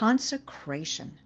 Consecration.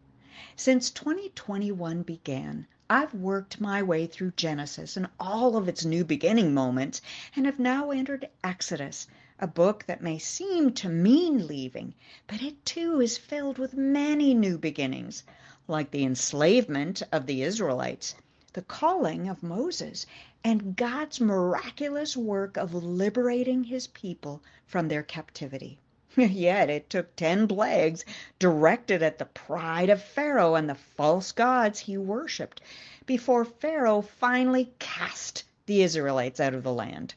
Since 2021 began, I've worked my way through Genesis and all of its new beginning moments and have now entered Exodus, a book that may seem to mean leaving, but it too is filled with many new beginnings, like the enslavement of the Israelites, the calling of Moses, and God's miraculous work of liberating his people from their captivity. Yet it took ten plagues directed at the pride of Pharaoh and the false gods he worshiped before Pharaoh finally cast the Israelites out of the land.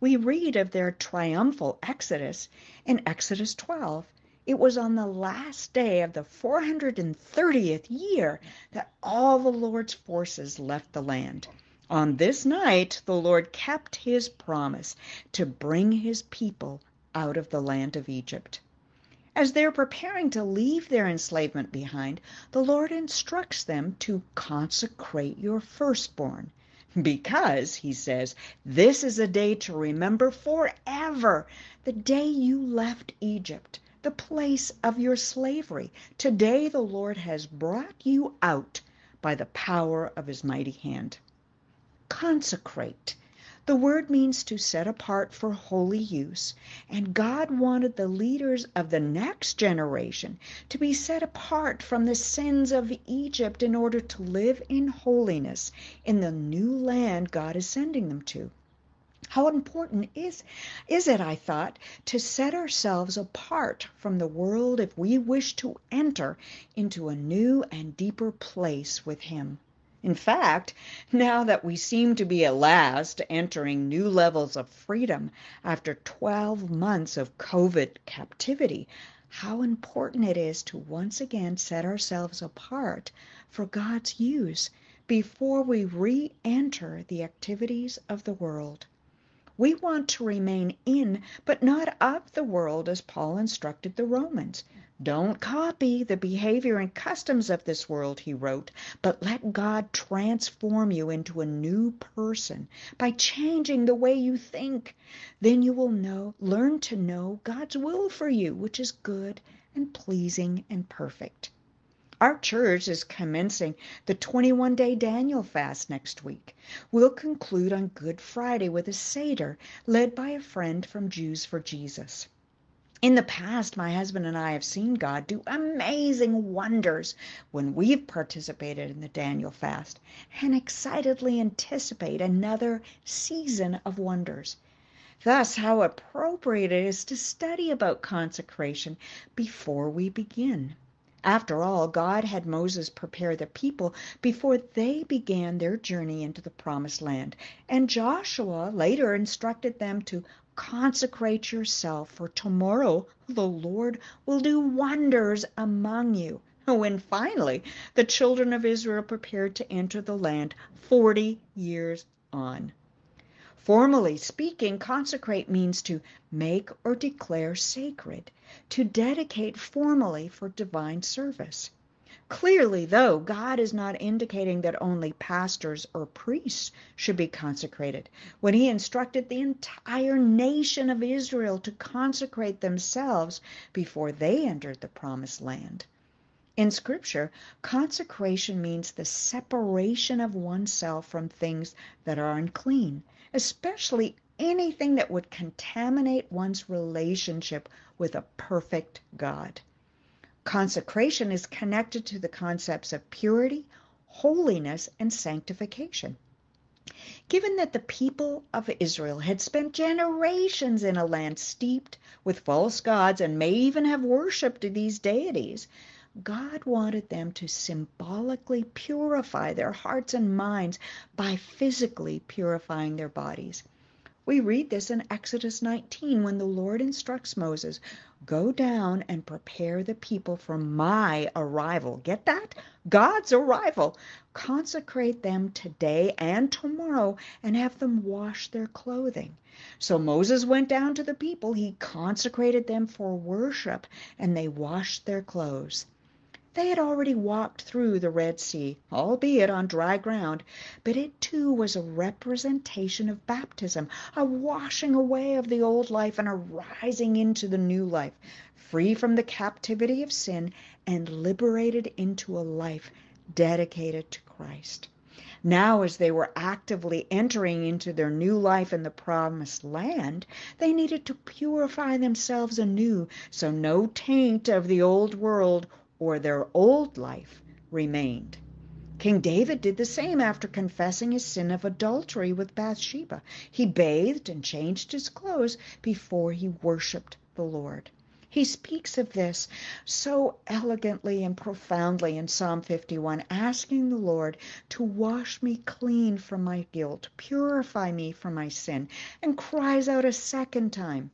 We read of their triumphal exodus in Exodus 12. It was on the last day of the 430th year that all the Lord's forces left the land. On this night, the Lord kept his promise to bring his people out of the land of Egypt. As they're preparing to leave their enslavement behind, the Lord instructs them to consecrate your firstborn. Because, he says, this is a day to remember forever the day you left Egypt, the place of your slavery. Today the Lord has brought you out by the power of his mighty hand. Consecrate the word means to set apart for holy use, and God wanted the leaders of the next generation to be set apart from the sins of Egypt in order to live in holiness in the new land God is sending them to. How important is is it, I thought, to set ourselves apart from the world if we wish to enter into a new and deeper place with him? In fact, now that we seem to be at last entering new levels of freedom after 12 months of COVID captivity, how important it is to once again set ourselves apart for God's use before we re enter the activities of the world. We want to remain in, but not of the world, as Paul instructed the Romans. Don't copy the behavior and customs of this world, he wrote, but let God transform you into a new person by changing the way you think. Then you will know, learn to know God's will for you, which is good and pleasing and perfect. Our church is commencing the 21 day Daniel fast next week. We'll conclude on Good Friday with a Seder led by a friend from Jews for Jesus. In the past, my husband and I have seen God do amazing wonders when we've participated in the Daniel fast and excitedly anticipate another season of wonders. Thus, how appropriate it is to study about consecration before we begin. After all, God had Moses prepare the people before they began their journey into the promised land, and Joshua later instructed them to consecrate yourself, for tomorrow the Lord will do wonders among you. When finally the children of Israel prepared to enter the land 40 years on. Formally speaking, consecrate means to make or declare sacred, to dedicate formally for divine service. Clearly, though, God is not indicating that only pastors or priests should be consecrated. When he instructed the entire nation of Israel to consecrate themselves before they entered the promised land. In Scripture, consecration means the separation of oneself from things that are unclean, especially anything that would contaminate one's relationship with a perfect God. Consecration is connected to the concepts of purity, holiness, and sanctification. Given that the people of Israel had spent generations in a land steeped with false gods and may even have worshipped these deities, God wanted them to symbolically purify their hearts and minds by physically purifying their bodies. We read this in Exodus 19 when the Lord instructs Moses, Go down and prepare the people for my arrival. Get that? God's arrival. Consecrate them today and tomorrow and have them wash their clothing. So Moses went down to the people. He consecrated them for worship and they washed their clothes. They had already walked through the Red Sea, albeit on dry ground, but it too was a representation of baptism, a washing away of the old life and a rising into the new life, free from the captivity of sin and liberated into a life dedicated to Christ. Now, as they were actively entering into their new life in the promised land, they needed to purify themselves anew so no taint of the old world or their old life remained. King David did the same after confessing his sin of adultery with Bathsheba. He bathed and changed his clothes before he worshiped the Lord. He speaks of this so elegantly and profoundly in Psalm 51, asking the Lord to wash me clean from my guilt, purify me from my sin, and cries out a second time,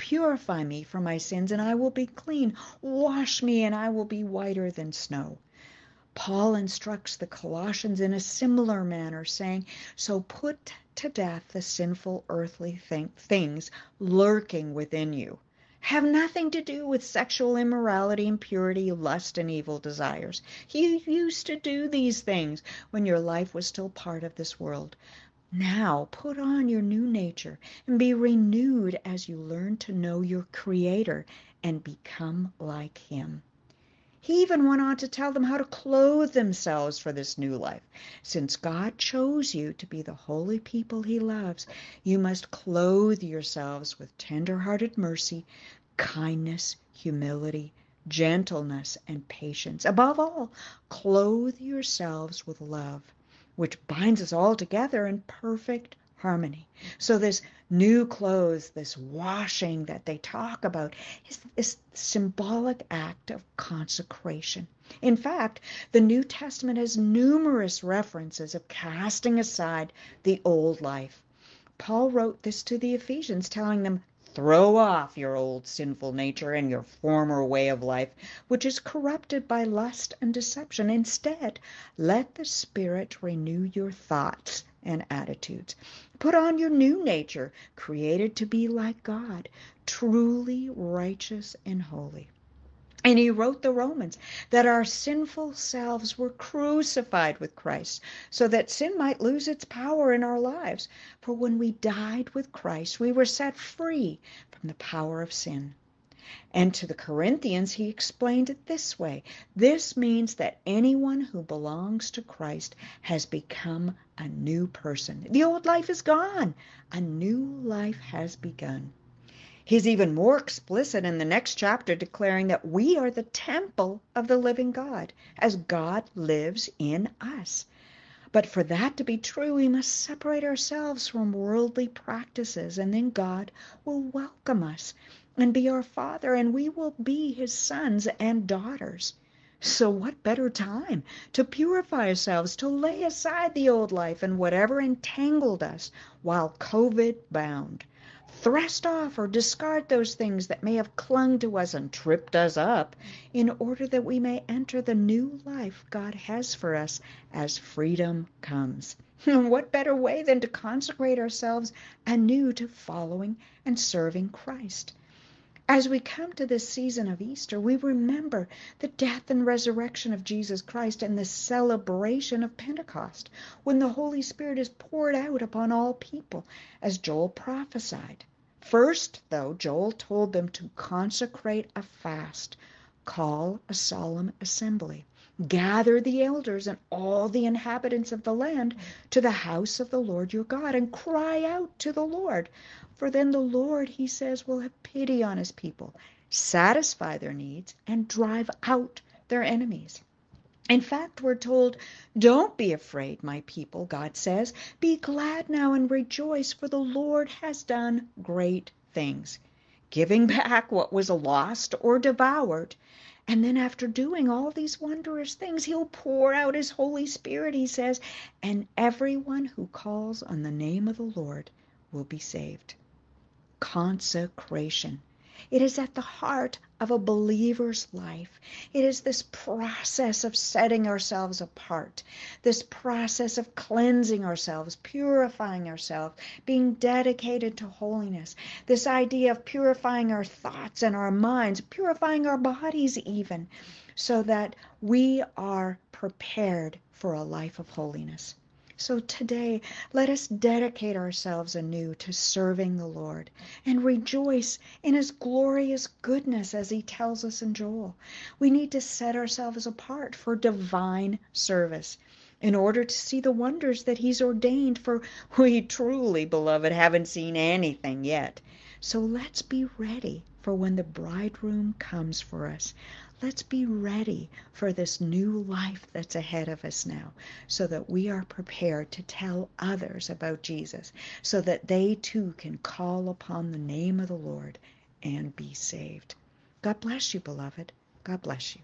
Purify me from my sins, and I will be clean. Wash me, and I will be whiter than snow. Paul instructs the Colossians in a similar manner, saying, So put to death the sinful earthly things lurking within you have nothing to do with sexual immorality, impurity, lust, and evil desires. You used to do these things when your life was still part of this world. Now put on your new nature and be renewed as you learn to know your Creator and become like Him. He even went on to tell them how to clothe themselves for this new life. Since God chose you to be the holy people He loves, you must clothe yourselves with tender-hearted mercy, kindness, humility, gentleness, and patience. Above all, clothe yourselves with love, which binds us all together in perfect harmony. So this new clothes, this washing that they talk about, is this symbolic act of consecration. In fact, the New Testament has numerous references of casting aside the old life. Paul wrote this to the Ephesians, telling them, Throw off your old sinful nature and your former way of life, which is corrupted by lust and deception. Instead, let the Spirit renew your thoughts and attitudes. Put on your new nature, created to be like God, truly righteous and holy. And he wrote the Romans that our sinful selves were crucified with Christ so that sin might lose its power in our lives. For when we died with Christ, we were set free from the power of sin. And to the Corinthians, he explained it this way This means that anyone who belongs to Christ has become a new person. The old life is gone, a new life has begun. He's even more explicit in the next chapter, declaring that we are the temple of the living God, as God lives in us. But for that to be true, we must separate ourselves from worldly practices, and then God will welcome us and be our Father, and we will be His sons and daughters. So, what better time to purify ourselves, to lay aside the old life and whatever entangled us while COVID bound? Thrust off or discard those things that may have clung to us and tripped us up in order that we may enter the new life God has for us as freedom comes. what better way than to consecrate ourselves anew to following and serving Christ? As we come to this season of Easter, we remember the death and resurrection of Jesus Christ and the celebration of Pentecost, when the Holy Spirit is poured out upon all people, as Joel prophesied. First, though, Joel told them to consecrate a fast, call a solemn assembly, gather the elders and all the inhabitants of the land to the house of the Lord your God, and cry out to the Lord. For then the Lord, he says, will have pity on his people, satisfy their needs, and drive out their enemies. In fact, we're told, Don't be afraid, my people, God says. Be glad now and rejoice, for the Lord has done great things, giving back what was lost or devoured. And then, after doing all these wondrous things, He'll pour out His Holy Spirit, He says, and everyone who calls on the name of the Lord will be saved. Consecration. It is at the heart of a believer's life. It is this process of setting ourselves apart, this process of cleansing ourselves, purifying ourselves, being dedicated to holiness, this idea of purifying our thoughts and our minds, purifying our bodies even, so that we are prepared for a life of holiness. So today, let us dedicate ourselves anew to serving the Lord and rejoice in His glorious goodness as He tells us in Joel. We need to set ourselves apart for divine service in order to see the wonders that He's ordained, for we truly, beloved, haven't seen anything yet. So let's be ready for when the bridegroom comes for us. Let's be ready for this new life that's ahead of us now so that we are prepared to tell others about Jesus so that they too can call upon the name of the Lord and be saved. God bless you, beloved. God bless you.